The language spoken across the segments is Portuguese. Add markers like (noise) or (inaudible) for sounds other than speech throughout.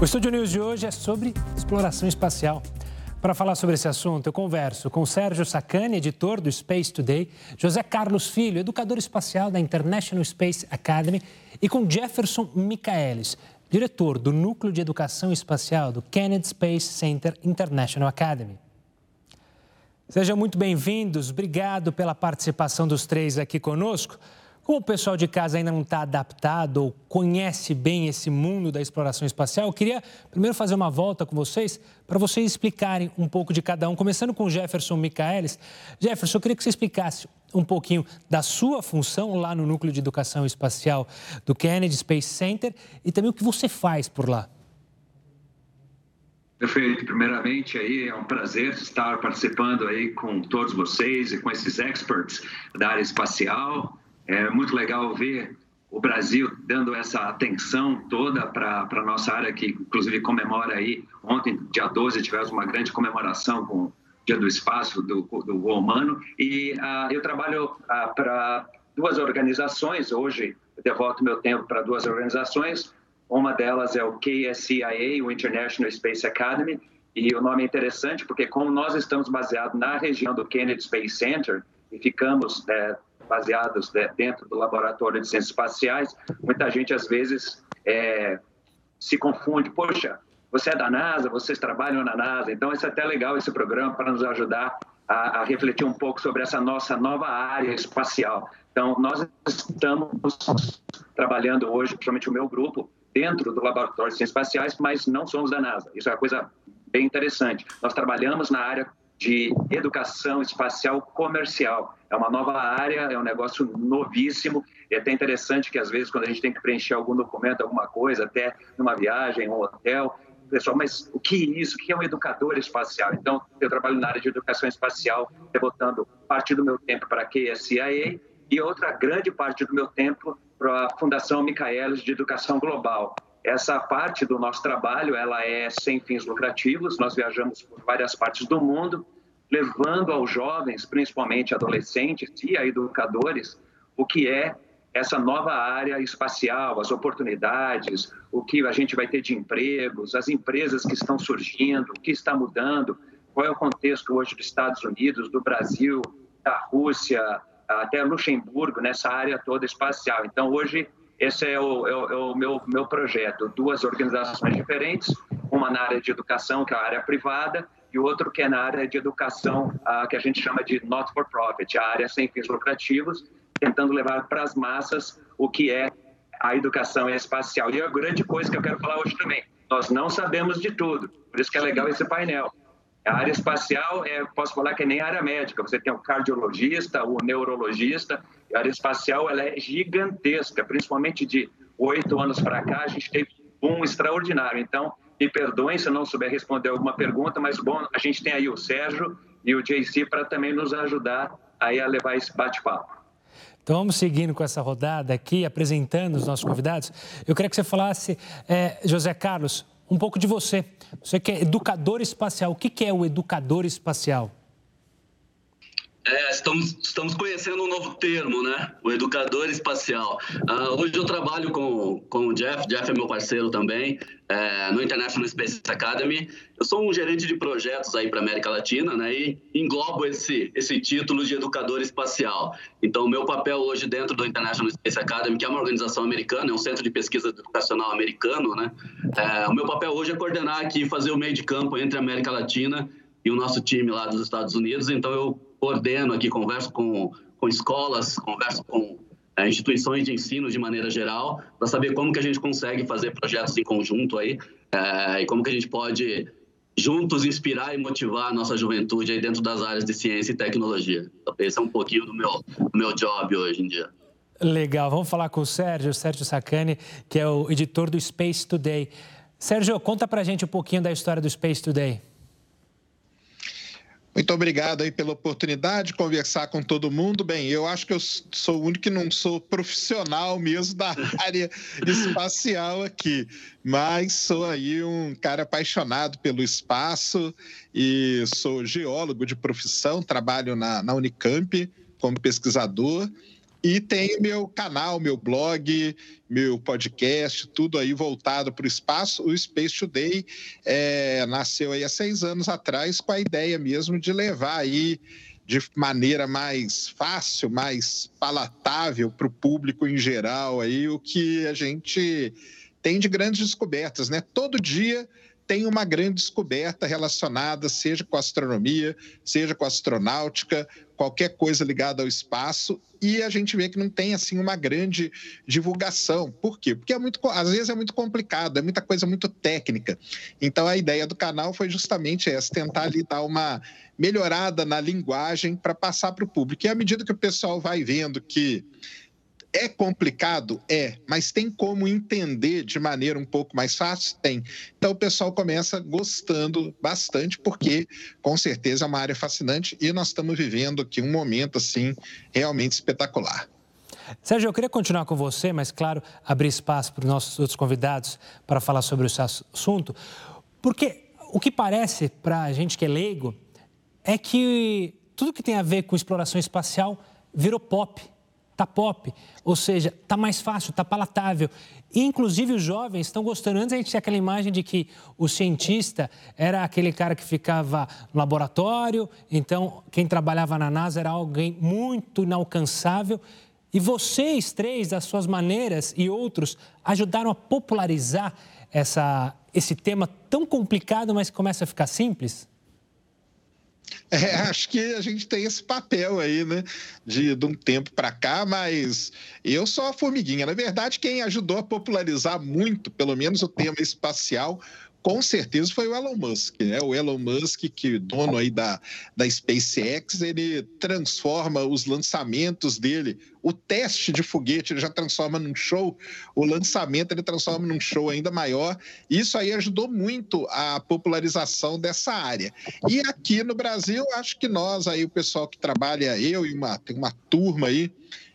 O Estúdio News de hoje é sobre exploração espacial. Para falar sobre esse assunto, eu converso com Sérgio Sacani, editor do Space Today, José Carlos Filho, educador espacial da International Space Academy, e com Jefferson Michaelis, diretor do Núcleo de Educação Espacial do Kennedy Space Center International Academy. Sejam muito bem-vindos, obrigado pela participação dos três aqui conosco. Como o pessoal de casa ainda não está adaptado ou conhece bem esse mundo da exploração espacial, eu queria primeiro fazer uma volta com vocês para vocês explicarem um pouco de cada um, começando com Jefferson Michaelis. Jefferson, eu queria que você explicasse um pouquinho da sua função lá no Núcleo de Educação Espacial do Kennedy Space Center e também o que você faz por lá. Perfeito. Primeiramente, aí é um prazer estar participando aí com todos vocês e com esses experts da área espacial. É muito legal ver o Brasil dando essa atenção toda para a nossa área, que inclusive comemora aí, ontem, dia 12, tivemos uma grande comemoração com o Dia do Espaço, do, do humano, e uh, eu trabalho uh, para duas organizações, hoje eu devoto meu tempo para duas organizações, uma delas é o KSCIA, o International Space Academy, e o nome é interessante porque como nós estamos baseados na região do Kennedy Space Center e ficamos é, baseados né, dentro do laboratório de ciências espaciais, muita gente às vezes é, se confunde. Poxa, você é da NASA, vocês trabalham na NASA, então é até legal esse programa para nos ajudar a, a, refletir um pouco sobre essa nossa nova área espacial. Então, nós estamos trabalhando hoje, principalmente o meu grupo, dentro do laboratório de ciências espaciais, mas não somos da NASA. Isso é uma coisa bem interessante. Nós trabalhamos na área de educação espacial comercial. É uma nova área, é um negócio novíssimo. É até interessante que, às vezes, quando a gente tem que preencher algum documento, alguma coisa, até numa viagem, um hotel, pessoal, mas o que é isso? O que é um educador espacial? Então, eu trabalho na área de educação espacial, devotando parte do meu tempo para a KSIA e outra grande parte do meu tempo para a Fundação Micaelis de Educação Global. Essa parte do nosso trabalho, ela é sem fins lucrativos. Nós viajamos por várias partes do mundo, levando aos jovens, principalmente adolescentes e a educadores, o que é essa nova área espacial, as oportunidades, o que a gente vai ter de empregos, as empresas que estão surgindo, o que está mudando, qual é o contexto hoje dos Estados Unidos, do Brasil, da Rússia, até Luxemburgo, nessa área toda espacial. Então, hoje, esse é o, é o, é o meu, meu projeto. Duas organizações diferentes, uma na área de educação, que é a área privada, e outro que é na área de educação, que a gente chama de not for profit, a área sem fins lucrativos, tentando levar para as massas o que é a educação espacial. E a grande coisa que eu quero falar hoje também, nós não sabemos de tudo, por isso que é legal esse painel. A área espacial, é, posso falar que é nem área médica. Você tem o cardiologista, o neurologista. A área espacial ela é gigantesca, principalmente de oito anos para cá, a gente teve um extraordinário. Então, me perdoem se eu não souber responder alguma pergunta, mas bom, a gente tem aí o Sérgio e o JC para também nos ajudar aí a levar esse bate-papo. Então vamos seguindo com essa rodada aqui, apresentando os nossos convidados. Eu queria que você falasse, é, José Carlos, um pouco de você. Você que é educador espacial. O que é o educador espacial? É, estamos, estamos conhecendo um novo termo, né? O educador espacial. Uh, hoje eu trabalho com, com o Jeff, Jeff é meu parceiro também, é, no International Space Academy. Eu sou um gerente de projetos aí para América Latina, né? E englobo esse, esse título de educador espacial. Então, meu papel hoje dentro do International Space Academy, que é uma organização americana, é um centro de pesquisa educacional americano, né? É, o meu papel hoje é coordenar aqui, fazer o meio de campo entre a América Latina e o nosso time lá dos Estados Unidos. Então, eu coordeno aqui, converso com, com escolas, converso com é, instituições de ensino de maneira geral, para saber como que a gente consegue fazer projetos em conjunto aí é, e como que a gente pode juntos inspirar e motivar a nossa juventude aí dentro das áreas de ciência e tecnologia. Esse é um pouquinho do meu, do meu job hoje em dia. Legal, vamos falar com o Sérgio, Sérgio Sacani, que é o editor do Space Today. Sérgio, conta pra gente um pouquinho da história do Space Today. Muito obrigado aí pela oportunidade de conversar com todo mundo. Bem, eu acho que eu sou o único que não sou profissional mesmo da (laughs) área espacial aqui, mas sou aí um cara apaixonado pelo espaço e sou geólogo de profissão, trabalho na, na Unicamp como pesquisador E tem meu canal, meu blog, meu podcast, tudo aí voltado para o espaço. O Space Today é, nasceu aí há seis anos atrás com a ideia mesmo de levar aí de maneira mais fácil, mais palatável para o público em geral aí o que a gente tem de grandes descobertas, né? Todo dia tem uma grande descoberta relacionada, seja com astronomia, seja com astronáutica, qualquer coisa ligada ao espaço, e a gente vê que não tem assim uma grande divulgação. Por quê? Porque é muito, às vezes é muito complicado, é muita coisa muito técnica. Então a ideia do canal foi justamente essa, tentar ali dar uma melhorada na linguagem para passar para o público. E à medida que o pessoal vai vendo que é complicado? É, mas tem como entender de maneira um pouco mais fácil? Tem. Então o pessoal começa gostando bastante, porque com certeza é uma área fascinante e nós estamos vivendo aqui um momento assim realmente espetacular. Sérgio, eu queria continuar com você, mas claro, abrir espaço para os nossos outros convidados para falar sobre esse assunto, porque o que parece para a gente que é leigo é que tudo que tem a ver com exploração espacial virou pop tá pop, ou seja, tá mais fácil, tá palatável. Inclusive os jovens estão gostando. Antes a gente tinha aquela imagem de que o cientista era aquele cara que ficava no laboratório, então quem trabalhava na NASA era alguém muito inalcançável. E vocês três, das suas maneiras e outros, ajudaram a popularizar essa, esse tema tão complicado, mas que começa a ficar simples? (laughs) É, acho que a gente tem esse papel aí, né? De, de um tempo para cá, mas eu sou a formiguinha. Na verdade, quem ajudou a popularizar muito, pelo menos o tema espacial, com certeza foi o Elon Musk, né? O Elon Musk, que dono aí da, da SpaceX, ele transforma os lançamentos dele, o teste de foguete ele já transforma num show, o lançamento ele transforma num show ainda maior. Isso aí ajudou muito a popularização dessa área. E aqui no Brasil, acho que nós aí o pessoal que trabalha, eu e uma tem uma turma aí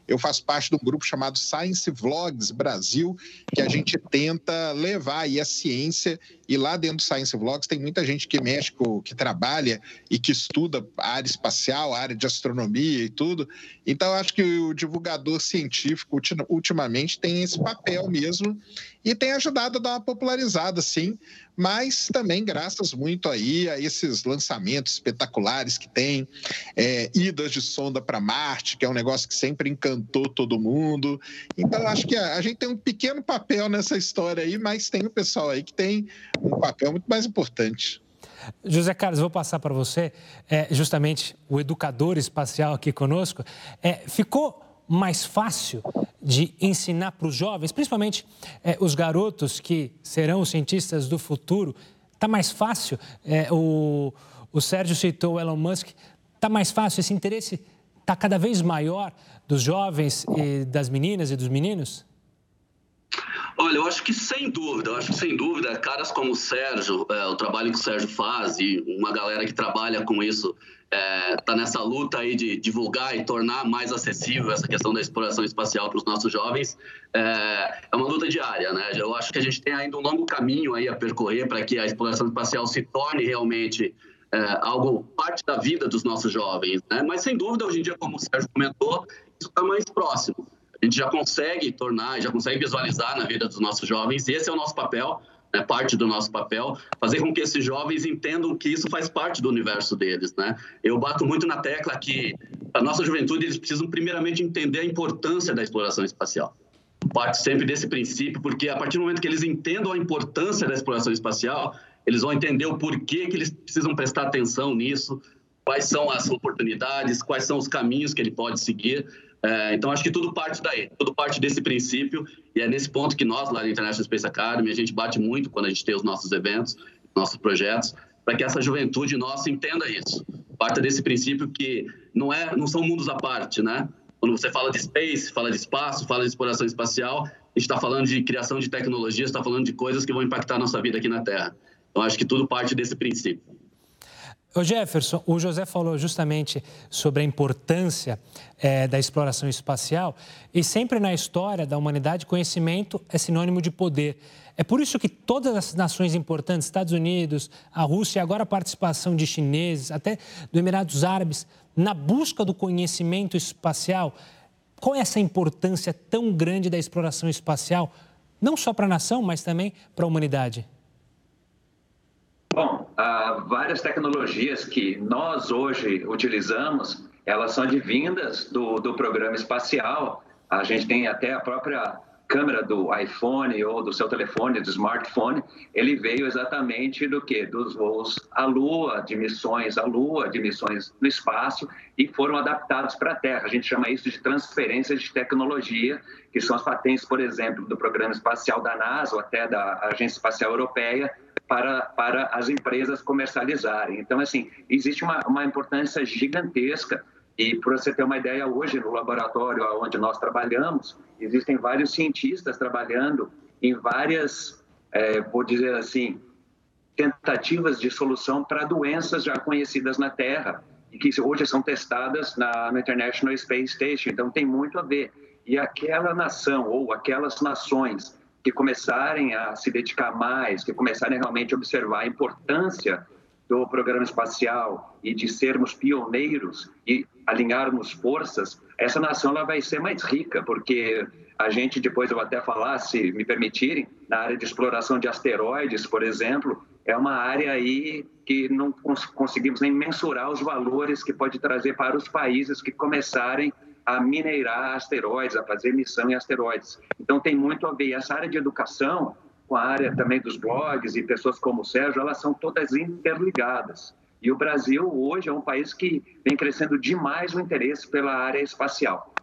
eu faço parte de um grupo chamado Science Vlogs Brasil, que a gente tenta levar aí a ciência. E lá dentro do Science Vlogs tem muita gente que mexe, que trabalha e que estuda a área espacial, a área de astronomia e tudo. Então, acho que o divulgador científico, ultimamente, tem esse papel mesmo e tem ajudado a dar uma popularizada, sim, mas também graças muito aí a esses lançamentos espetaculares que tem, é, idas de sonda para Marte, que é um negócio que sempre encantou todo mundo. Então, acho que a, a, gente tem um pequeno papel nessa história aí, mas tem o pessoal aí que tem um papel muito mais importante. José Carlos, vou passar para você, é, justamente o educador espacial aqui conosco. É, ficou mais fácil de ensinar para os jovens, principalmente é, os garotos que serão os cientistas do futuro? Está mais fácil? É, o, o Sérgio citou o Elon Musk. Está mais fácil? Esse interesse está cada vez maior dos jovens e das meninas e dos meninos? Olha, eu acho que sem dúvida, eu acho que sem dúvida, caras como o Sérgio, é, o trabalho que o Sérgio faz e uma galera que trabalha com isso está é, nessa luta aí de divulgar e tornar mais acessível essa questão da exploração espacial para os nossos jovens. É, é, uma luta diária, né? Eu acho que a gente tem ainda um longo caminho aí a percorrer para que a exploração espacial se torne realmente é, algo parte da vida dos nossos jovens, né? Mas sem dúvida, hoje em dia, como o Sérgio comentou, isso está mais próximo. A gente já consegue tornar, já consegue visualizar na vida dos nossos jovens. E esse é o nosso papel é parte do nosso papel, fazer com que esses jovens entendam que isso faz parte do universo deles, né? Eu bato muito na tecla que a nossa juventude eles precisam primeiramente entender a importância da exploração espacial. Parte sempre desse princípio, porque a partir do momento que eles entendam a importância da exploração espacial, eles vão entender o porquê que eles precisam prestar atenção nisso, quais são as oportunidades, quais são os caminhos que ele pode seguir. É, então, acho que tudo parte daí, tudo parte desse princípio, e é nesse ponto que nós, lá na International Space Academy, a gente bate muito quando a gente tem os nossos eventos, nossos projetos, para que essa juventude nossa entenda isso. Parte desse princípio que não, é, não são mundos à parte, né? Quando você fala de space, fala de espaço, fala de exploração espacial, a gente está falando de criação de tecnologias, está falando de coisas que vão impactar a nossa vida aqui na Terra. Então, acho que tudo parte desse princípio. O Jefferson, o José falou justamente sobre a importância é, da exploração espacial e sempre na história da humanidade conhecimento é sinônimo de poder. É por isso que todas as nações importantes, Estados Unidos, a Rússia agora a participação de chineses, até do Emirados Árabes, na busca do conhecimento espacial, qual é essa importância tão grande da exploração espacial, não só para a nação, mas também para a humanidade? Bom, várias tecnologias que nós hoje utilizamos, elas são advindas do, do programa espacial. A gente tem até a própria câmera do iPhone ou do seu telefone, do smartphone, ele veio exatamente do que? Dos voos à Lua, de missões à Lua, de missões no espaço e foram adaptados para a Terra. A gente chama isso de transferência de tecnologia, que são as patentes, por exemplo, do programa espacial da NASA ou até da Agência Espacial Europeia, para, para as empresas comercializarem. Então, assim, existe uma, uma importância gigantesca e para você ter uma ideia, hoje no laboratório onde nós trabalhamos, existem vários cientistas trabalhando em várias, é, vou dizer assim, tentativas de solução para doenças já conhecidas na Terra e que hoje são testadas na, na International Space Station. Então tem muito a ver. E aquela nação ou aquelas nações que começarem a se dedicar mais, que começarem realmente a observar a importância do programa espacial e de sermos pioneiros e alinharmos forças, essa nação ela vai ser mais rica, porque a gente, depois eu até falar, se me permitirem, na área de exploração de asteroides, por exemplo, é uma área aí que não cons conseguimos nem mensurar os valores que pode trazer para os países que começarem a minerar asteroides, a fazer missão em asteroides. Então tem muito a ver. Essa área de educação, com a área também dos blogs e pessoas como o Sérgio, elas são todas interligadas. E o Brasil hoje é um país que vem crescendo demais o interesse pela área espacial.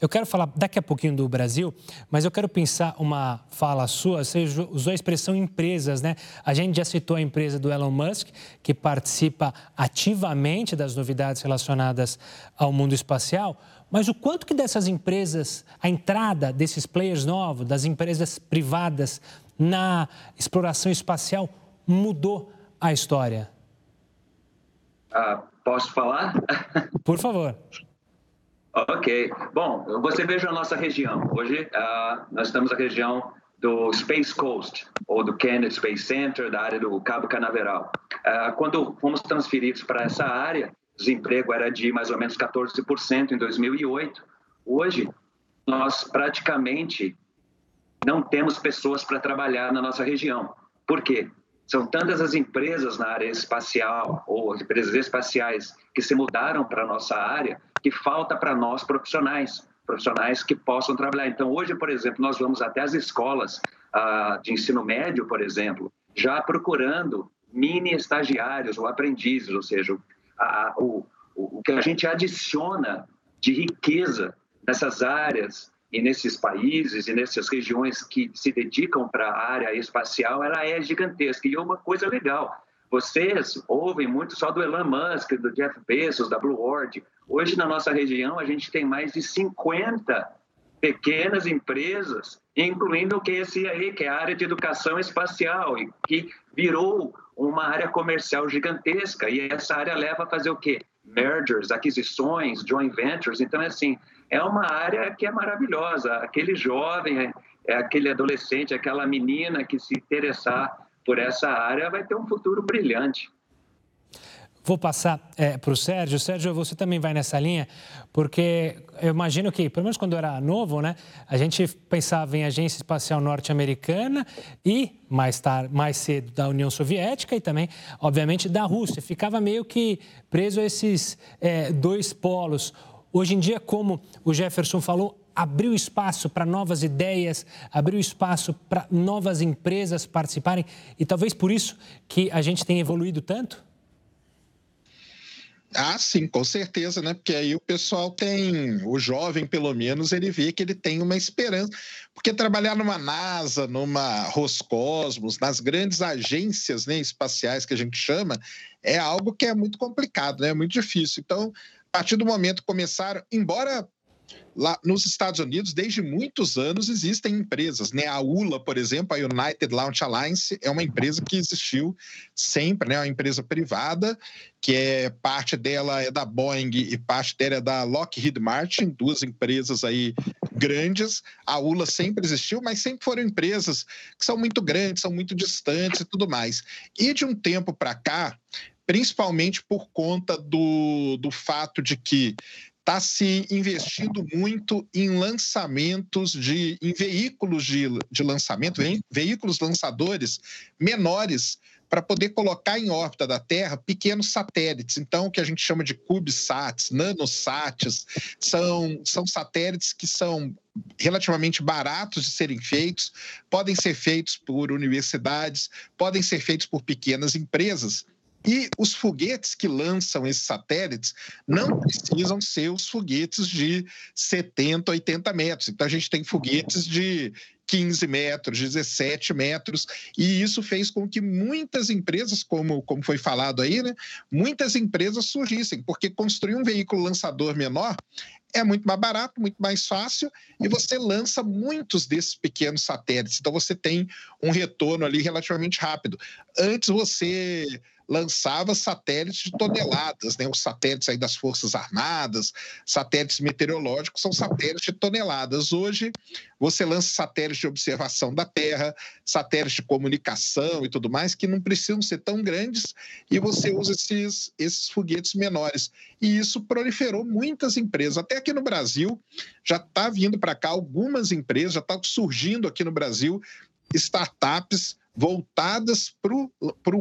Eu quero falar daqui a pouquinho do Brasil, mas eu quero pensar uma fala sua. Você usou a expressão empresas, né? A gente já citou a empresa do Elon Musk, que participa ativamente das novidades relacionadas ao mundo espacial. Mas o quanto que dessas empresas, a entrada desses players novos, das empresas privadas na exploração espacial, mudou a história? Ah, posso falar? (laughs) Por favor. Ok. Bom, você veja a nossa região. Hoje, ah, nós estamos na região do Space Coast, ou do Kennedy Space Center, da área do Cabo Canaveral. Ah, quando fomos transferidos para essa área, desemprego era de mais ou menos 14% em 2008. Hoje, nós praticamente não temos pessoas para trabalhar na nossa região. Por quê? São tantas as empresas na área espacial ou as empresas espaciais que se mudaram para a nossa área que falta para nós profissionais, profissionais que possam trabalhar. Então, hoje, por exemplo, nós vamos até as escolas ah, de ensino médio, por exemplo, já procurando mini estagiários ou aprendizes, ou seja, a, o, o, que a gente adiciona de riqueza nessas áreas e nesses países e nessas regiões que se dedicam para a área espacial, ela é gigantesca. E é uma coisa legal. Vocês ouvem muito só do Elon Musk, do Jeff Bezos, da Blue Origin. Hoje, na nossa região, a gente tem mais de 50 pequenas empresas, incluindo o que esse que é a área de educação espacial, e que virou uma área comercial gigantesca. E essa área leva a fazer o quê? Mergers, aquisições, joint ventures. Então, é assim, é uma área que é maravilhosa. Aquele jovem, é aquele adolescente, aquela menina que se interessar por essa área vai ter um futuro brilhante. Vou passar é, para o Sérgio. Sérgio, você também vai nessa linha, porque eu imagino que, pelo menos quando eu era novo, né, a gente pensava em agência espacial norte-americana e, mais, tarde, mais cedo, da União Soviética e também, obviamente, da Rússia. Ficava meio que preso a esses é, dois polos. Hoje em dia, como o Jefferson falou, abriu espaço para novas ideias, abriu espaço para novas empresas participarem e talvez por isso que a gente tem evoluído tanto? Ah, sim, com certeza, né? Porque aí o pessoal tem, o jovem pelo menos, ele vê que ele tem uma esperança. Porque trabalhar numa NASA, numa Roscosmos, nas grandes agências né, espaciais que a gente chama, é algo que é muito complicado, né? É muito difícil. Então, a partir do momento que começaram, embora lá nos Estados Unidos, desde muitos anos, existem empresas. Né? A ULA, por exemplo, a United Launch Alliance, é uma empresa que existiu sempre, né? uma empresa privada, que é parte dela é da Boeing e parte dela é da Lockheed Martin, duas empresas aí grandes. A ULA sempre existiu, mas sempre foram empresas que são muito grandes, são muito distantes e tudo mais. E de um tempo para cá, principalmente por conta do, do fato de que está se investindo muito em lançamentos de em veículos de, de lançamento, em veículos lançadores menores para poder colocar em órbita da Terra pequenos satélites. Então, o que a gente chama de CubeSats, nanosats, são, são satélites que são relativamente baratos de serem feitos, podem ser feitos por universidades, podem ser feitos por pequenas empresas. E os foguetes que lançam esses satélites não precisam ser os foguetes de 70, 80 metros. Então, a gente tem foguetes de 15 metros, 17 metros, e isso fez com que muitas empresas, como, como foi falado aí, né, muitas empresas surgissem, porque construir um veículo lançador menor é muito mais barato, muito mais fácil, e você lança muitos desses pequenos satélites, então você tem um retorno ali relativamente rápido. Antes você lançava satélites de toneladas, né? Os satélites aí das Forças Armadas, satélites meteorológicos são satélites de toneladas. Hoje você lança satélites de observação da Terra, satélites de comunicação e tudo mais que não precisam ser tão grandes e você usa esses, esses foguetes menores. E isso proliferou muitas empresas. Até aqui no Brasil já está vindo para cá algumas empresas, já está surgindo aqui no Brasil startups voltadas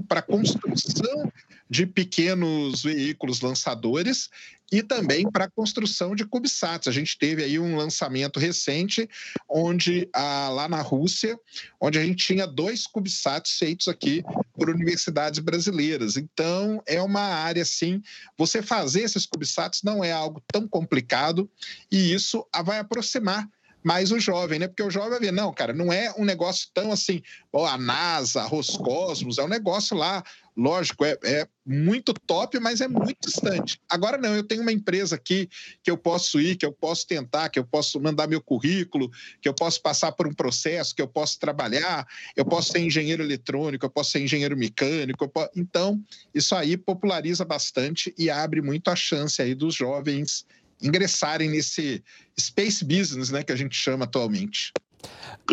para a construção de pequenos veículos lançadores e também para a construção de CubeSats. A gente teve aí um lançamento recente, onde ah, lá na Rússia, onde a gente tinha dois CubeSats feitos aqui por universidades brasileiras. Então, é uma área, assim, você fazer esses CubeSats não é algo tão complicado e isso vai aproximar mais o jovem, né? Porque o jovem vai ver, não, cara, não é um negócio tão assim, ó, a NASA, a Roscosmos, é um negócio lá, lógico, é, é muito top, mas é muito distante. Agora não, eu tenho uma empresa aqui que eu posso ir, que eu posso tentar, que eu posso mandar meu currículo, que eu posso passar por um processo, que eu posso trabalhar, eu posso ser engenheiro eletrônico, eu posso ser engenheiro mecânico. Posso... Então, isso aí populariza bastante e abre muito a chance aí dos jovens ingressarem nesse space business, né, que a gente chama atualmente.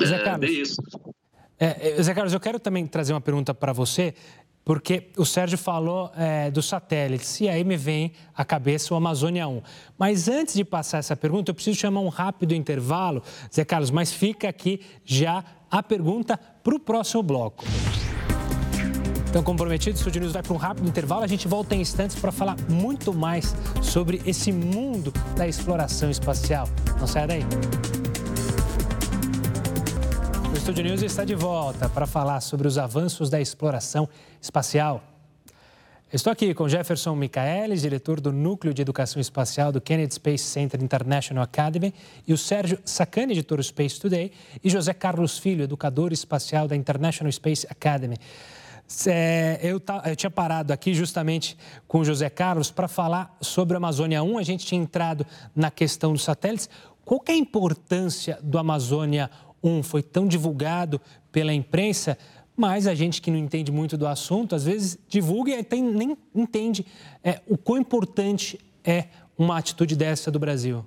Zé é, Carlos, é isso. É, Zé Carlos, eu quero também trazer uma pergunta para você, porque o Sérgio falou é, dos satélites e aí me vem à cabeça o Amazônia 1. Mas antes de passar essa pergunta, eu preciso chamar um rápido intervalo, Zé Carlos, mas fica aqui já a pergunta para o próximo bloco. Então, comprometido, o Estúdio News vai para um rápido intervalo. A gente volta em instantes para falar muito mais sobre esse mundo da exploração espacial. Não saia daí. O Estúdio News está de volta para falar sobre os avanços da exploração espacial. Estou aqui com Jefferson Michaelis, diretor do Núcleo de Educação Espacial do Kennedy Space Center International Academy, e o Sérgio Sacani, editor do Space Today, e José Carlos Filho, educador espacial da International Space Academy. É, eu, tá, eu, tinha parado aqui justamente com o José Carlos para falar sobre a Amazônia 1. A gente tinha entrado na questão dos satélites. Qual é a importância do Amazônia 1? Foi tão divulgado pela imprensa, mas a gente que não entende muito do assunto, às vezes divulga e nem entende é, o quão importante é uma atitude dessa do Brasil.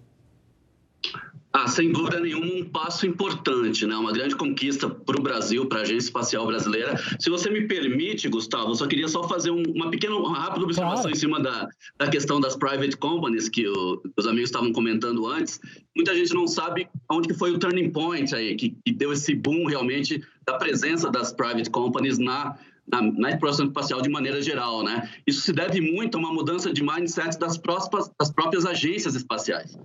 Ah, sem dúvida nenhuma, um passo importante, né? uma grande conquista para o Brasil, para a Agência Espacial Brasileira. Se você me permite, Gustavo, eu só queria só fazer uma pequena, uma rápida observação claro. em cima da, da questão das private companies que o, os amigos estavam comentando antes. Muita gente não sabe onde foi o turning point aí, que, que deu esse boom realmente da presença das private companies na na, na, exploração espacial de maneira geral, né? Isso se deve muito a uma mudança de mindset das, próximas, das próprias agências espaciais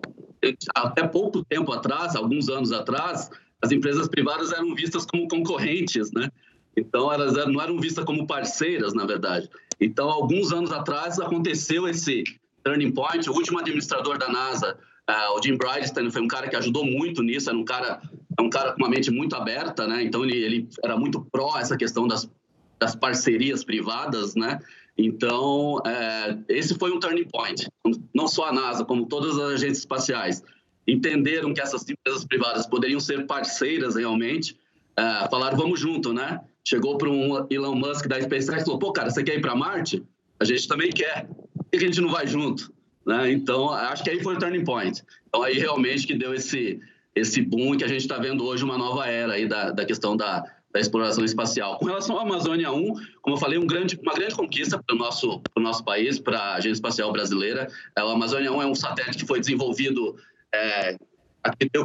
até pouco tempo atrás, alguns anos atrás, as empresas privadas eram vistas como concorrentes, né? Então, elas não eram vistas como parceiras, na verdade. Então, alguns anos atrás, aconteceu esse turning point. O último administrador da NASA, uh, o Jim Bridenstine, foi um cara que ajudou muito nisso. Era um cara, é um cara com uma mente muito aberta, né? Então, ele, ele era muito pró essa questão das, das parcerias privadas, né? Então, é, esse foi um turning point. Não só a NASA, como todas as agências espaciais entenderam que essas empresas privadas poderiam ser parceiras realmente, é, falaram, vamos junto, né? Chegou para um Elon Musk da SpaceX e falou, pô, cara, você quer ir para Marte? A gente também quer. Por que a gente não vai junto? Né? Então, acho que aí foi o turning point. Então, aí realmente que deu esse, esse boom que a gente está vendo hoje uma nova era aí da, da questão da, da exploração espacial. Com relação à Amazônia 1, como eu falei, um grande, uma grande conquista para o nosso, nosso país, para a Agência Espacial Brasileira. A Amazônia 1 é um satélite que foi desenvolvido é,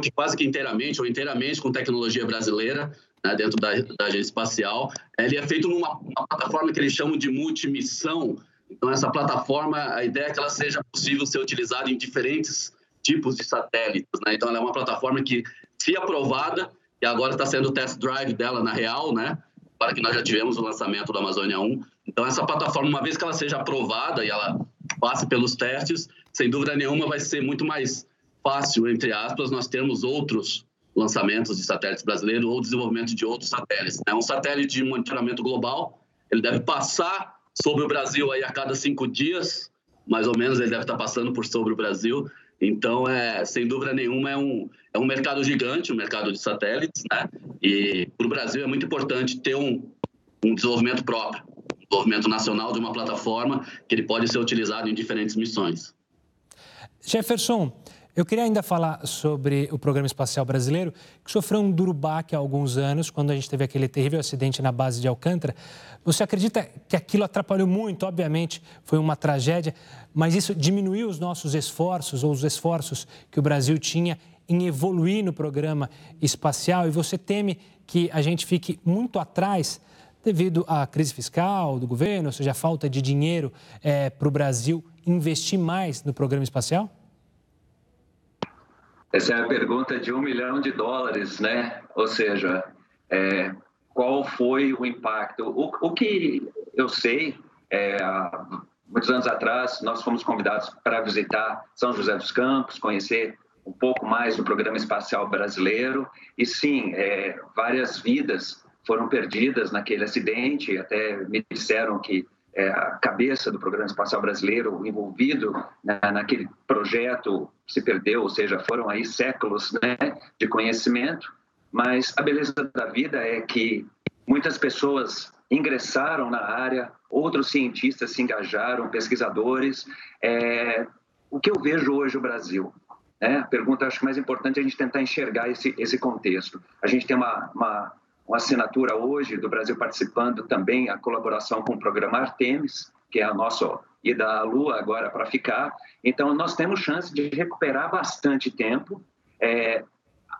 que quase que inteiramente ou inteiramente com tecnologia brasileira né, dentro da, da, agência espacial. Ele é feito numa plataforma que eles chamam de multimissão. Então, essa plataforma, a ideia é que ela seja possível ser utilizada em diferentes tipos de satélites. Né? Então, ela é uma plataforma que, se aprovada, e agora está sendo o test drive dela na real, né? Para que nós já tivemos o lançamento da Amazônia 1. Então, essa plataforma, uma vez que ela seja aprovada e ela passe pelos testes, sem dúvida nenhuma vai ser muito mais fácil, entre aspas, nós termos outros lançamentos de satélites brasileiros ou desenvolvimento de outros satélites. É um satélite de monitoramento global, ele deve passar sobre o Brasil aí a cada cinco dias, mais ou menos ele deve estar passando por sobre o Brasil. Então, é, sem dúvida nenhuma, é um, é um mercado gigante, o um mercado de satélites, né? E para o Brasil é muito importante ter um, um desenvolvimento próprio, um desenvolvimento nacional de uma plataforma que ele pode ser utilizado em diferentes missões. Jefferson, eu queria ainda falar sobre o Programa Espacial Brasileiro, que sofreu um duro baque há alguns anos, quando a gente teve aquele terrível acidente na base de Alcântara. Você acredita que aquilo atrapalhou muito? Obviamente, foi uma tragédia, mas isso diminuiu os nossos esforços, ou os esforços que o Brasil tinha em evoluir no programa espacial? E você teme que a gente fique muito atrás devido à crise fiscal do governo, ou seja, a falta de dinheiro é, para o Brasil investir mais no programa espacial? Essa é a pergunta de um milhão de dólares, né? Ou seja, é, qual foi o impacto? O, o que eu sei, é, muitos anos atrás, nós fomos convidados para visitar São José dos Campos, conhecer um pouco mais do programa espacial brasileiro. E sim, é, várias vidas foram perdidas naquele acidente. Até me disseram que é, a cabeça do Programa Espacial Brasileiro envolvido né, naquele projeto se perdeu, ou seja, foram aí séculos né, de conhecimento, mas a beleza da vida é que muitas pessoas ingressaram na área, outros cientistas se engajaram, pesquisadores. É, o que eu vejo hoje no Brasil? Né? A pergunta, acho que mais importante é a gente tentar enxergar esse, esse contexto. A gente tem uma, uma uma assinatura hoje do Brasil participando também a colaboração com o programa Artemis, que é a nossa ida à Lua agora para ficar. Então, nós temos chance de recuperar bastante tempo. É,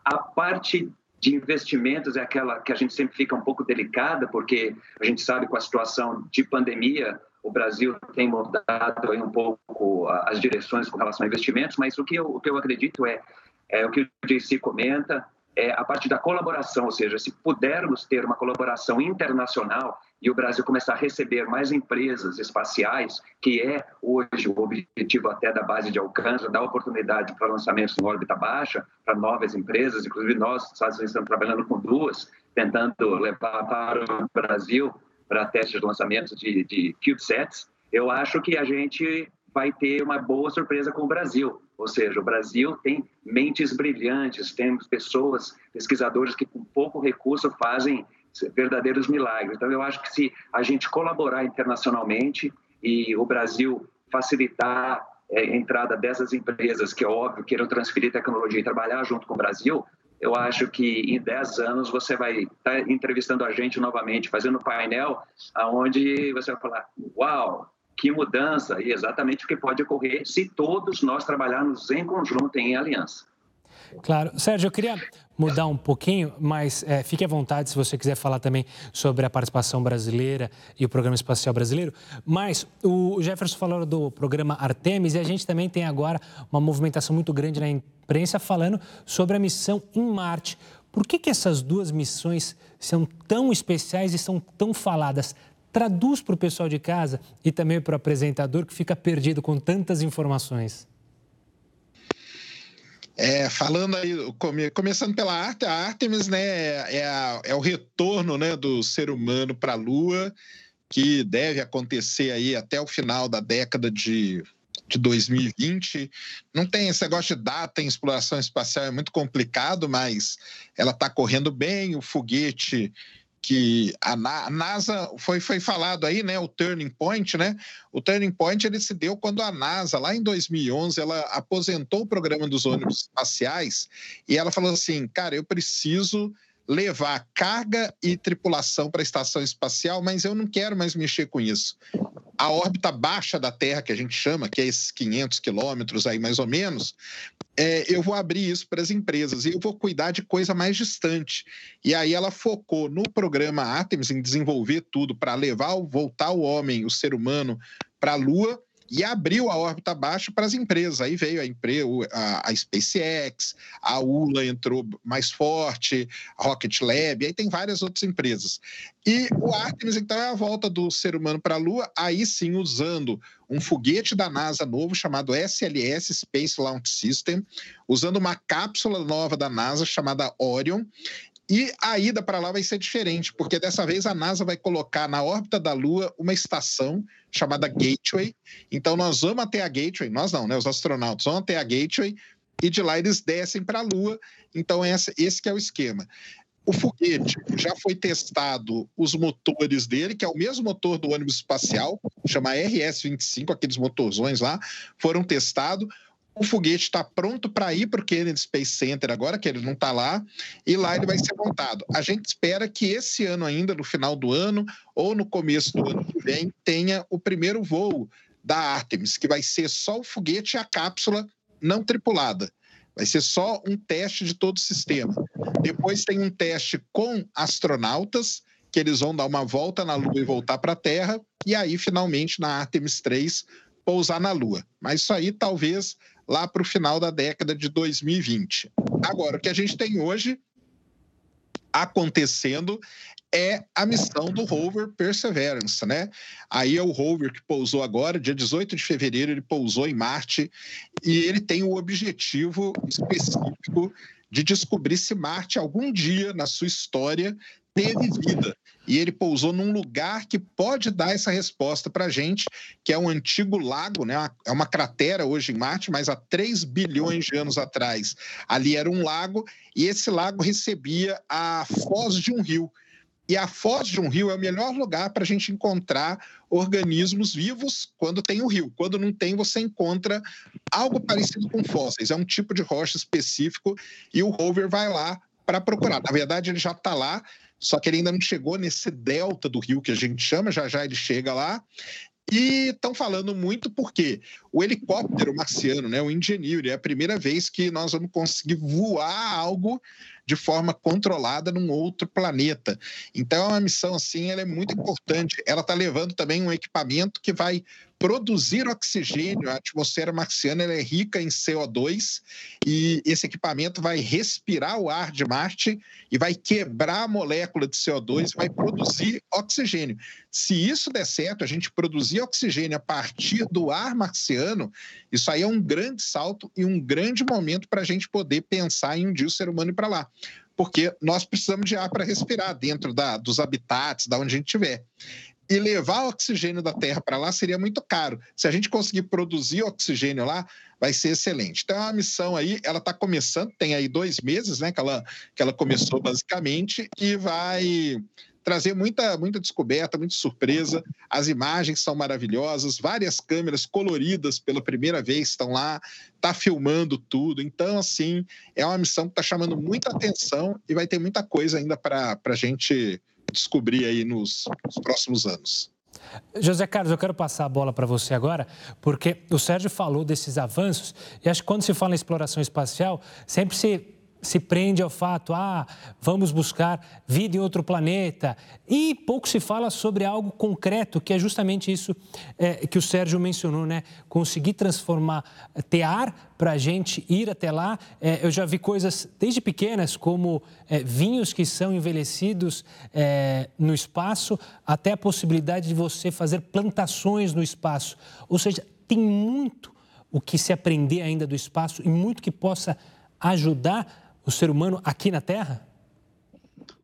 a parte de investimentos é aquela que a gente sempre fica um pouco delicada, porque a gente sabe com a situação de pandemia, o Brasil tem mudado um pouco as direções com relação a investimentos, mas o que eu, o que eu acredito é, é o que o JC comenta, é, a parte da colaboração, ou seja, se pudermos ter uma colaboração internacional e o Brasil começar a receber mais empresas espaciais, que é hoje o objetivo até da base de alcance, dar oportunidade para lançamentos em órbita baixa, para novas empresas, inclusive nós, Estados Unidos, estamos trabalhando com duas, tentando levar para o Brasil para testes de lançamento de, de CubeSats, eu acho que a gente vai ter uma boa surpresa com o Brasil. Ou seja, o Brasil tem mentes brilhantes, temos pessoas, pesquisadores que com pouco recurso fazem verdadeiros milagres. Então, eu acho que se a gente colaborar internacionalmente e o Brasil facilitar é, a entrada dessas empresas, que é óbvio, queiram transferir tecnologia e trabalhar junto com o Brasil, eu acho que em 10 anos você vai estar entrevistando a gente novamente, fazendo painel onde você vai falar, uau, que mudança e exatamente o que pode ocorrer se todos nós trabalharmos em conjunto, em aliança. Claro. Sérgio, eu queria mudar um pouquinho, mas é, fique à vontade se você quiser falar também sobre a participação brasileira e o Programa Espacial Brasileiro. Mas o Jefferson falou do programa Artemis e a gente também tem agora uma movimentação muito grande na imprensa falando sobre a missão em Marte. Por que, que essas duas missões são tão especiais e são tão faladas Traduz para o pessoal de casa e também para o apresentador que fica perdido com tantas informações. É, falando aí, come, começando pela arte, a Artemis né, é, a, é o retorno né, do ser humano para a Lua, que deve acontecer aí até o final da década de, de 2020. Não tem esse negócio de data em exploração espacial, é muito complicado, mas ela está correndo bem, o foguete que a NASA foi, foi falado aí, né, o turning point, né? O turning point ele se deu quando a NASA lá em 2011 ela aposentou o programa dos ônibus espaciais e ela falou assim, cara, eu preciso levar carga e tripulação para a estação espacial, mas eu não quero mais mexer com isso. A órbita baixa da Terra, que a gente chama, que é esses 500 quilômetros aí mais ou menos, é, eu vou abrir isso para as empresas e eu vou cuidar de coisa mais distante. E aí ela focou no programa Artemis em desenvolver tudo para levar, voltar o homem, o ser humano, para a Lua e abriu a órbita baixa para as empresas. Aí veio a, empresa, a, a SpaceX, a ULA entrou mais forte, a Rocket Lab, aí tem várias outras empresas. E o Artemis, então, é a volta do ser humano para a Lua, aí sim usando um foguete da NASA novo chamado SLS Space Launch System, usando uma cápsula nova da NASA chamada Orion, e a ida para lá vai ser diferente, porque dessa vez a NASA vai colocar na órbita da Lua uma estação chamada Gateway. Então nós vamos até a Gateway, nós não, né? Os astronautas vão até a Gateway e de lá eles descem para a Lua. Então esse, é o esquema. O foguete já foi testado os motores dele, que é o mesmo motor do ônibus espacial, chama RS-25, aqueles motorzões lá, foram testados o foguete está pronto para ir para o Kennedy Space Center agora, que ele não está lá, e lá ele vai ser montado. A gente espera que esse ano ainda, no final do ano ou no começo do ano que vem, tenha o primeiro voo da Artemis, que vai ser só o foguete e a cápsula não tripulada. Vai ser só um teste de todo o sistema. Depois tem um teste com astronautas, que eles vão dar uma volta na Lua e voltar para a Terra, e aí, finalmente, na Artemis 3, pousar na Lua. Mas isso aí talvez lá para o final da década de 2020. Agora, o que a gente tem hoje acontecendo é a missão do rover Perseverance, né? Aí é o rover que pousou agora, dia 18 de fevereiro, ele pousou em Marte e ele tem o objetivo específico de descobrir se Marte algum dia na sua história teve vida e ele pousou num lugar que pode dar essa resposta para a gente, que é um antigo lago, né? é uma cratera hoje em Marte, mas há 3 bilhões de anos atrás ali era um lago, e esse lago recebia a foz de um rio. E a foz de um rio é o melhor lugar para a gente encontrar organismos vivos quando tem o rio. Quando não tem, você encontra algo parecido com fósseis. É um tipo de rocha específico e o rover vai lá para procurar. Na verdade, ele já está lá, só que ele ainda não chegou nesse delta do rio que a gente chama, já já ele chega lá. E estão falando muito porque o helicóptero marciano, né, o Engineer, é a primeira vez que nós vamos conseguir voar algo de forma controlada num outro planeta. Então é uma missão assim, ela é muito importante. Ela está levando também um equipamento que vai produzir oxigênio. A atmosfera marciana é rica em CO2 e esse equipamento vai respirar o ar de Marte e vai quebrar a molécula de CO2 e vai produzir oxigênio. Se isso der certo, a gente produzir oxigênio a partir do ar marciano, isso aí é um grande salto e um grande momento para a gente poder pensar em um dia o ser humano ir para lá porque nós precisamos de ar para respirar dentro da, dos habitats, da onde a gente estiver e levar oxigênio da Terra para lá seria muito caro. Se a gente conseguir produzir oxigênio lá, vai ser excelente. Então, a missão aí, ela está começando, tem aí dois meses, né, que ela, que ela começou basicamente, e vai trazer muita, muita descoberta, muita surpresa. As imagens são maravilhosas, várias câmeras coloridas pela primeira vez estão lá, tá filmando tudo. Então, assim, é uma missão que está chamando muita atenção e vai ter muita coisa ainda para a gente descobrir aí nos, nos próximos anos. José Carlos, eu quero passar a bola para você agora, porque o Sérgio falou desses avanços, e acho que quando se fala em exploração espacial, sempre se se prende ao fato, ah, vamos buscar vida em outro planeta. E pouco se fala sobre algo concreto, que é justamente isso é, que o Sérgio mencionou, né? Conseguir transformar, ter ar para a gente ir até lá. É, eu já vi coisas desde pequenas, como é, vinhos que são envelhecidos é, no espaço, até a possibilidade de você fazer plantações no espaço. Ou seja, tem muito o que se aprender ainda do espaço e muito que possa ajudar o ser humano aqui na Terra?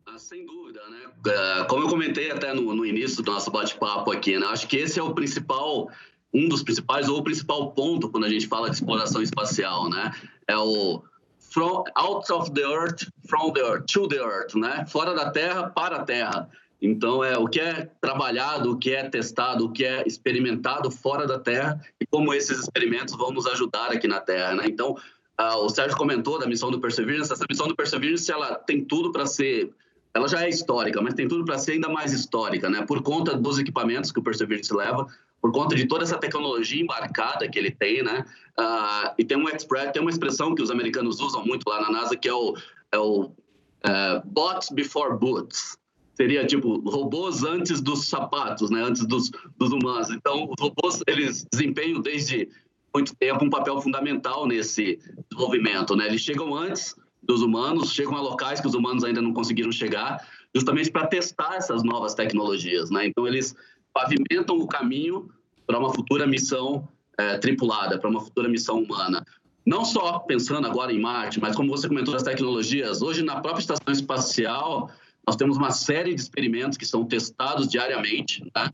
Ah, sem dúvida, né? É, como eu comentei até no, no início do nosso bate-papo aqui, né? Acho que esse é o principal, um dos principais ou o principal ponto quando a gente fala de exploração espacial, né? É o from out of the earth, from the earth, to the earth, né? Fora da Terra para a Terra. Então, é o que é trabalhado, o que é testado, o que é experimentado fora da Terra e como esses experimentos vão nos ajudar aqui na Terra, né? Então, Uh, o Sérgio comentou da missão do Perseverance. Essa missão do Perseverance ela tem tudo para ser. Ela já é histórica, mas tem tudo para ser ainda mais histórica, né? Por conta dos equipamentos que o Perseverance leva, por conta de toda essa tecnologia embarcada que ele tem, né? Uh, e tem um express, tem uma expressão que os americanos usam muito lá na NASA que é o, é o uh, bots before boots. Seria tipo robôs antes dos sapatos, né? Antes dos, dos humanos. Então, os robôs eles desempenham desde muito tempo um papel fundamental nesse desenvolvimento, né? Eles chegam antes dos humanos, chegam a locais que os humanos ainda não conseguiram chegar, justamente para testar essas novas tecnologias, né? Então eles pavimentam o caminho para uma futura missão é, tripulada, para uma futura missão humana. Não só pensando agora em Marte, mas como você comentou das tecnologias, hoje na própria estação espacial nós temos uma série de experimentos que são testados diariamente né,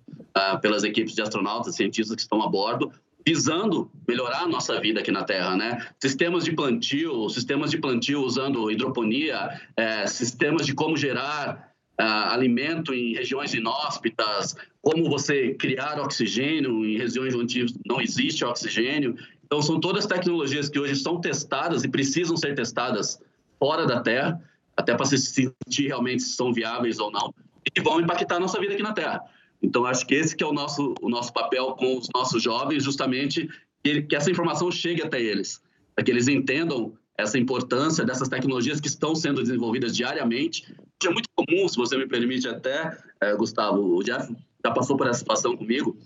pelas equipes de astronautas, cientistas que estão a bordo, visando melhorar a nossa vida aqui na Terra, né? Sistemas de plantio, sistemas de plantio usando hidroponia, é, sistemas de como gerar é, alimento em regiões inóspitas, como você criar oxigênio em regiões onde não existe oxigênio. Então, são todas tecnologias que hoje são testadas e precisam ser testadas fora da Terra, até para se sentir realmente se são viáveis ou não, e vão impactar a nossa vida aqui na Terra. Então, acho que esse que é o nosso, o nosso papel com os nossos jovens, justamente que, que essa informação chegue até eles, para que eles entendam essa importância dessas tecnologias que estão sendo desenvolvidas diariamente. É muito comum, se você me permite até, é, Gustavo, o Jeff já passou por essa situação comigo.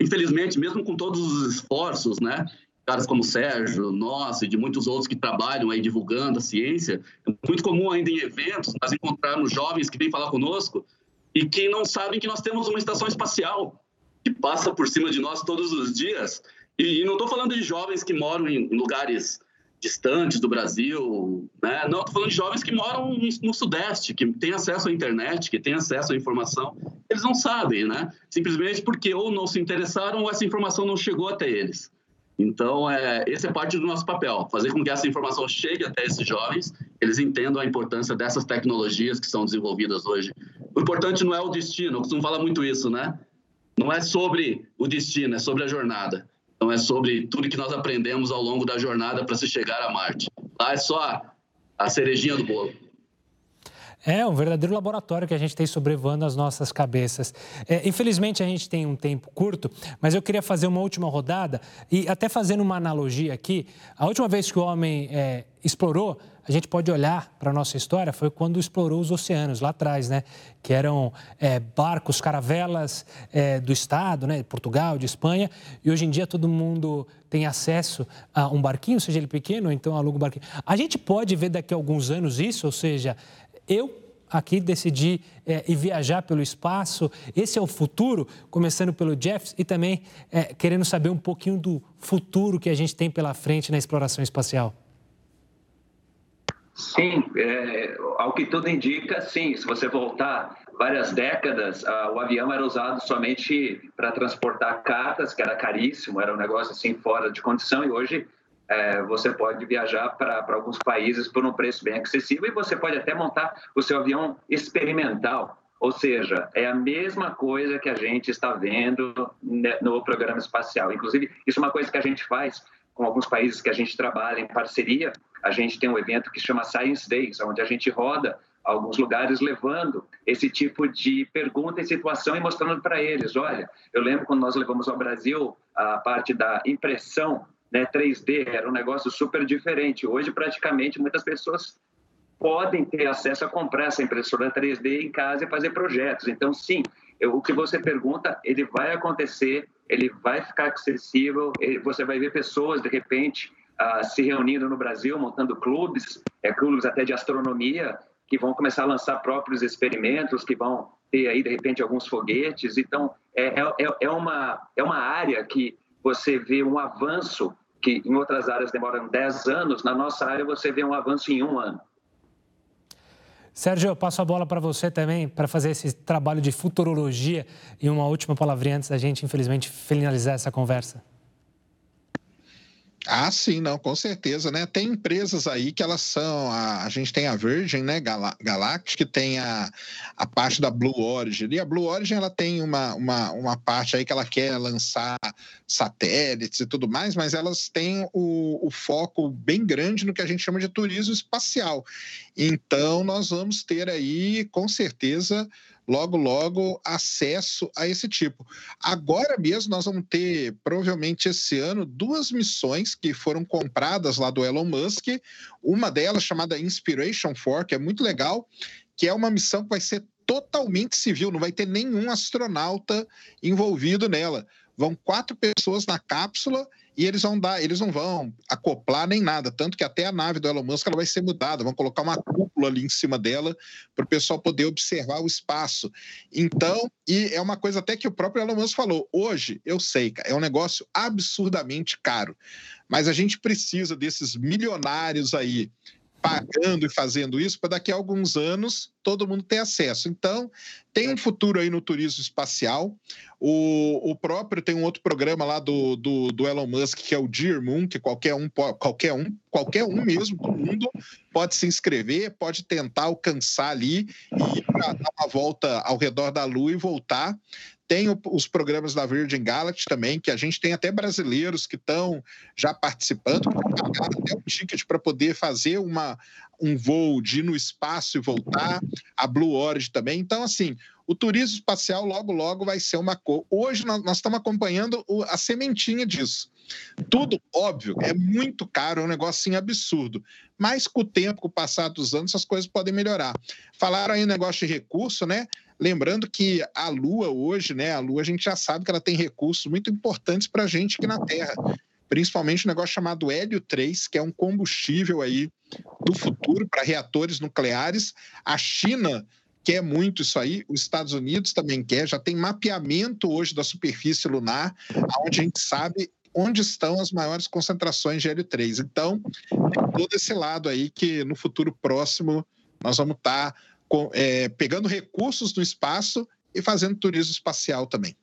Infelizmente, mesmo com todos os esforços, né, caras como Sérgio, nós e de muitos outros que trabalham aí divulgando a ciência, é muito comum ainda em eventos nós encontrarmos jovens que vêm falar conosco e que não sabem que nós temos uma estação espacial que passa por cima de nós todos os dias. E, não estou falando de jovens que moram em lugares distantes do Brasil, né? Não, estou falando de jovens que moram no Sudeste, que têm acesso à internet, que têm acesso à informação. Eles não sabem, né? Simplesmente porque ou não se interessaram ou essa informação não chegou até eles. Então, é, esse é parte do nosso papel, fazer com que essa informação chegue até esses jovens, eles entendam a importância dessas tecnologias que são desenvolvidas hoje. O importante não é o destino, eu costumo falar muito isso, né? Não é sobre o destino, é sobre a jornada. Então, é sobre tudo que nós aprendemos ao longo da jornada para se chegar a Marte. Lá é só a cerejinha do bolo. É um verdadeiro laboratório que a gente tem sobrevoando as nossas cabeças. É, infelizmente, a gente tem um tempo curto, mas eu queria fazer uma última rodada e até fazendo uma analogia aqui. A última vez que o homem é, explorou, a gente pode olhar para a nossa história, foi quando explorou os oceanos lá atrás, né? Que eram é, barcos, caravelas é, do Estado, né? De Portugal, de Espanha. E hoje em dia todo mundo tem acesso a um barquinho, seja ele pequeno, ou então aluga um barquinho. A gente pode ver daqui a alguns anos isso, ou seja, eu aqui decidi é, viajar pelo espaço. Esse é o futuro, começando pelo Jeff e também é, querendo saber um pouquinho do futuro que a gente tem pela frente na exploração espacial. Sim, é, ao que tudo indica, sim. Se você voltar várias décadas, o avião era usado somente para transportar cartas, que era caríssimo, era um negócio assim fora de condição, e hoje é, você pode viajar para alguns países por um preço bem acessível e você pode até montar o seu avião experimental. Ou seja, é a mesma coisa que a gente está vendo no programa espacial. Inclusive, isso é uma coisa que a gente faz com alguns países que a gente trabalha em parceria. A gente tem um evento que chama Science Days, onde a gente roda alguns lugares levando esse tipo de pergunta e situação e mostrando para eles, olha, eu lembro quando nós levamos ao Brasil a parte da impressão né, 3D, era um negócio super diferente. Hoje, praticamente, muitas pessoas podem ter acesso a comprar essa impressora 3D em casa e fazer projetos. Então, sim, eu, o que você pergunta, ele vai acontecer, ele vai ficar acessível, ele, você vai ver pessoas, de repente, uh, se reunindo no Brasil, montando clubes, é, clubes até de astronomia, que vão começar a lançar próprios experimentos, que vão ter aí, de repente, alguns foguetes. Então, é, é, é, uma, é uma área que você vê um avanço que em outras áreas demoram 10 anos, na nossa área você vê um avanço em um ano. Sérgio, eu passo a bola para você também para fazer esse trabalho de futurologia e uma última palavrinha antes da gente, infelizmente, finalizar essa conversa. Ah, sim, não, com certeza, né? Tem empresas aí que elas são. A, a gente tem a Virgin, né? Gal Galactic, tem a, a parte da Blue Origin. E a Blue Origin ela tem uma, uma, uma parte aí que ela quer lançar satélites e tudo mais, mas elas têm o, o foco bem grande no que a gente chama de turismo espacial. Então, nós vamos ter aí, com certeza, logo, logo acesso a esse tipo. Agora mesmo nós vamos ter, provavelmente esse ano, duas missões que foram compradas lá do Elon Musk. Uma delas chamada Inspiration 4, que é muito legal, que é uma missão que vai ser totalmente civil, não vai ter nenhum astronauta envolvido nela. Vão quatro pessoas na cápsula e eles vão dar, eles não vão acoplar nem nada, tanto que até a nave do Elon Musk ela vai ser mudada, vão colocar uma cúpula ali em cima dela para o pessoal poder observar o espaço. Então, e é uma coisa até que o próprio Elon Musk falou, hoje eu sei, é um negócio absurdamente caro, mas a gente precisa desses milionários aí pagando e fazendo isso para daqui a alguns anos todo mundo ter acesso. Então, tem um futuro aí no turismo espacial. O, o próprio tem um outro programa lá do, do, do, Elon Musk, que é o Dear Moon, que qualquer um, qualquer um, qualquer um mesmo do mundo pode se inscrever, pode tentar alcançar ali e dar uma volta ao redor da Lua e voltar. Tem os programas da Virgin Galactic também, que a gente tem até brasileiros que estão já participando, que pagaram até um ticket para poder fazer uma, um voo de ir no espaço e voltar, a Blue Origin também. Então, assim, o turismo espacial logo, logo vai ser uma cor. Hoje nós, estamos acompanhando o, a sementinha disso. Tudo, óbvio, é muito caro, é um negocinho absurdo. Mas com o tempo, com o passar dos anos, essas coisas podem melhorar. Falaram aí um negócio de recurso, né? Lembrando que a Lua hoje, né? A Lua a gente já sabe que ela tem recursos muito importantes para a gente aqui na Terra. Principalmente um negócio chamado hélio 3, que é um combustível aí do futuro para reatores nucleares. A China quer muito isso aí, os Estados Unidos também quer, já tem mapeamento hoje da superfície lunar, onde a gente sabe onde estão as maiores concentrações de hélio 3. Então, tem todo esse lado aí que no futuro próximo nós vamos estar tá é, pegando recursos do espaço e fazendo turismo espacial também.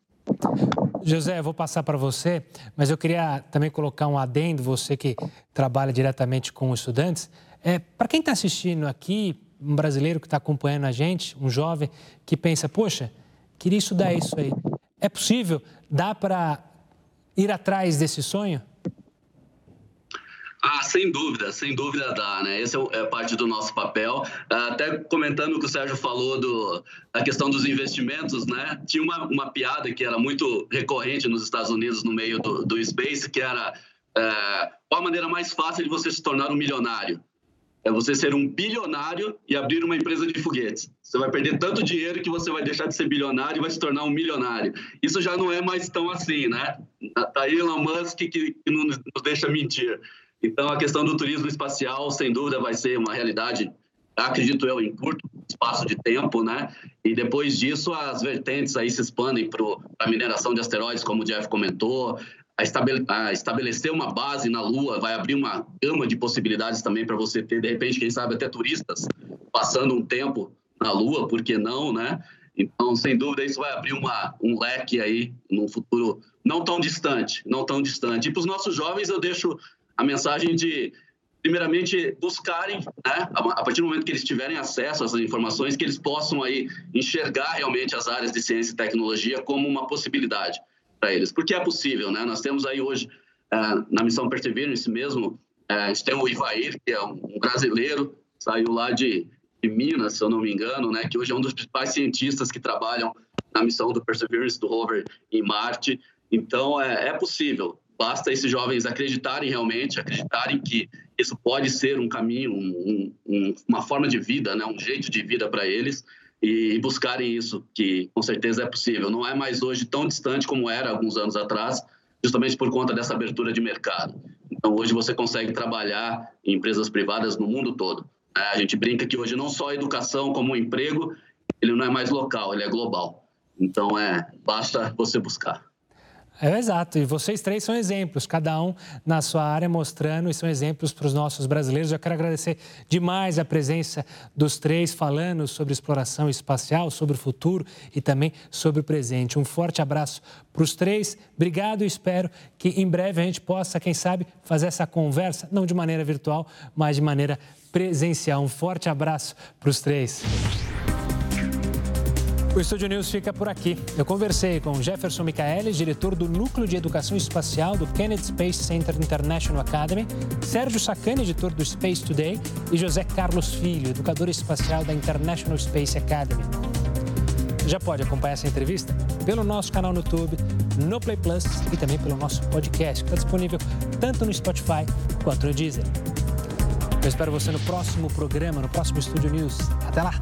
José, eu vou passar para você, mas eu queria também colocar um adendo, você que trabalha diretamente com estudantes. É, para quem está assistindo aqui, um brasileiro que está acompanhando a gente, um jovem que pensa, poxa, queria estudar isso aí. É possível? Dá para ir atrás desse sonho? Ah, sem dúvida, sem dúvida dá, né? Esse é, é parte do nosso papel. Até comentando o que o Sérgio falou do, da questão dos investimentos, né? Tinha uma, uma piada que era muito recorrente nos Estados Unidos no meio do, do Space, que era é, qual a maneira mais fácil de você se tornar um milionário? É você ser um bilionário e abrir uma empresa de foguetes. Você vai perder tanto dinheiro que você vai deixar de ser bilionário e vai se tornar um milionário. Isso já não é mais tão assim, né? Tá Elon Musk que, que nos deixa mentir. Então, a questão do turismo espacial, sem dúvida, vai ser uma realidade, acredito eu, em curto espaço de tempo, né? E depois disso, as vertentes aí se expandem para a mineração de asteroides, como o Jeff comentou, a, estabele a estabelecer uma base na Lua, vai abrir uma gama de possibilidades também para você ter, de repente, quem sabe até turistas passando um tempo na Lua, por que não, né? Então, sem dúvida, isso vai abrir uma, um leque aí num futuro não tão distante, não tão distante. E para os nossos jovens, eu deixo a mensagem de, primeiramente, buscarem, né, a partir do momento que eles tiverem acesso a essas informações, que eles possam aí enxergar realmente as áreas de ciência e tecnologia como uma possibilidade para eles, porque é possível, né? Nós temos aí hoje uh, na missão Perseverance mesmo, uh, a gente tem o Ivair, que é um brasileiro, saiu lá de, de, Minas, se eu não me engano, né? Que hoje é um dos principais cientistas que trabalham na missão do Perseverance do rover em Marte. Então é, é possível. Basta esses jovens acreditarem realmente, acreditarem que isso pode ser um caminho, um, um, uma forma de vida, né? um jeito de vida para eles e buscarem isso, que com certeza é possível. Não é mais hoje tão distante como era alguns anos atrás, justamente por conta dessa abertura de mercado. Então, hoje você consegue trabalhar em empresas privadas no mundo todo. Né? A gente brinca que hoje não só a educação como o emprego, ele não é mais local, ele é global. Então, é basta você buscar. É exato, e vocês três são exemplos, cada um na sua área mostrando e são exemplos para os nossos brasileiros. Eu quero agradecer demais a presença dos três falando sobre exploração espacial, sobre o futuro e também sobre o presente. Um forte abraço para os três, obrigado e espero que em breve a gente possa, quem sabe, fazer essa conversa, não de maneira virtual, mas de maneira presencial. Um forte abraço para os três. O Estúdio News fica por aqui. Eu conversei com Jefferson Michaelis, diretor do Núcleo de Educação Espacial do Kennedy Space Center International Academy, Sérgio Sacani, editor do Space Today, e José Carlos Filho, educador espacial da International Space Academy. Já pode acompanhar essa entrevista pelo nosso canal no YouTube, no Play Plus e também pelo nosso podcast, que está disponível tanto no Spotify quanto no Deezer. Eu espero você no próximo programa, no próximo Estúdio News. Até lá!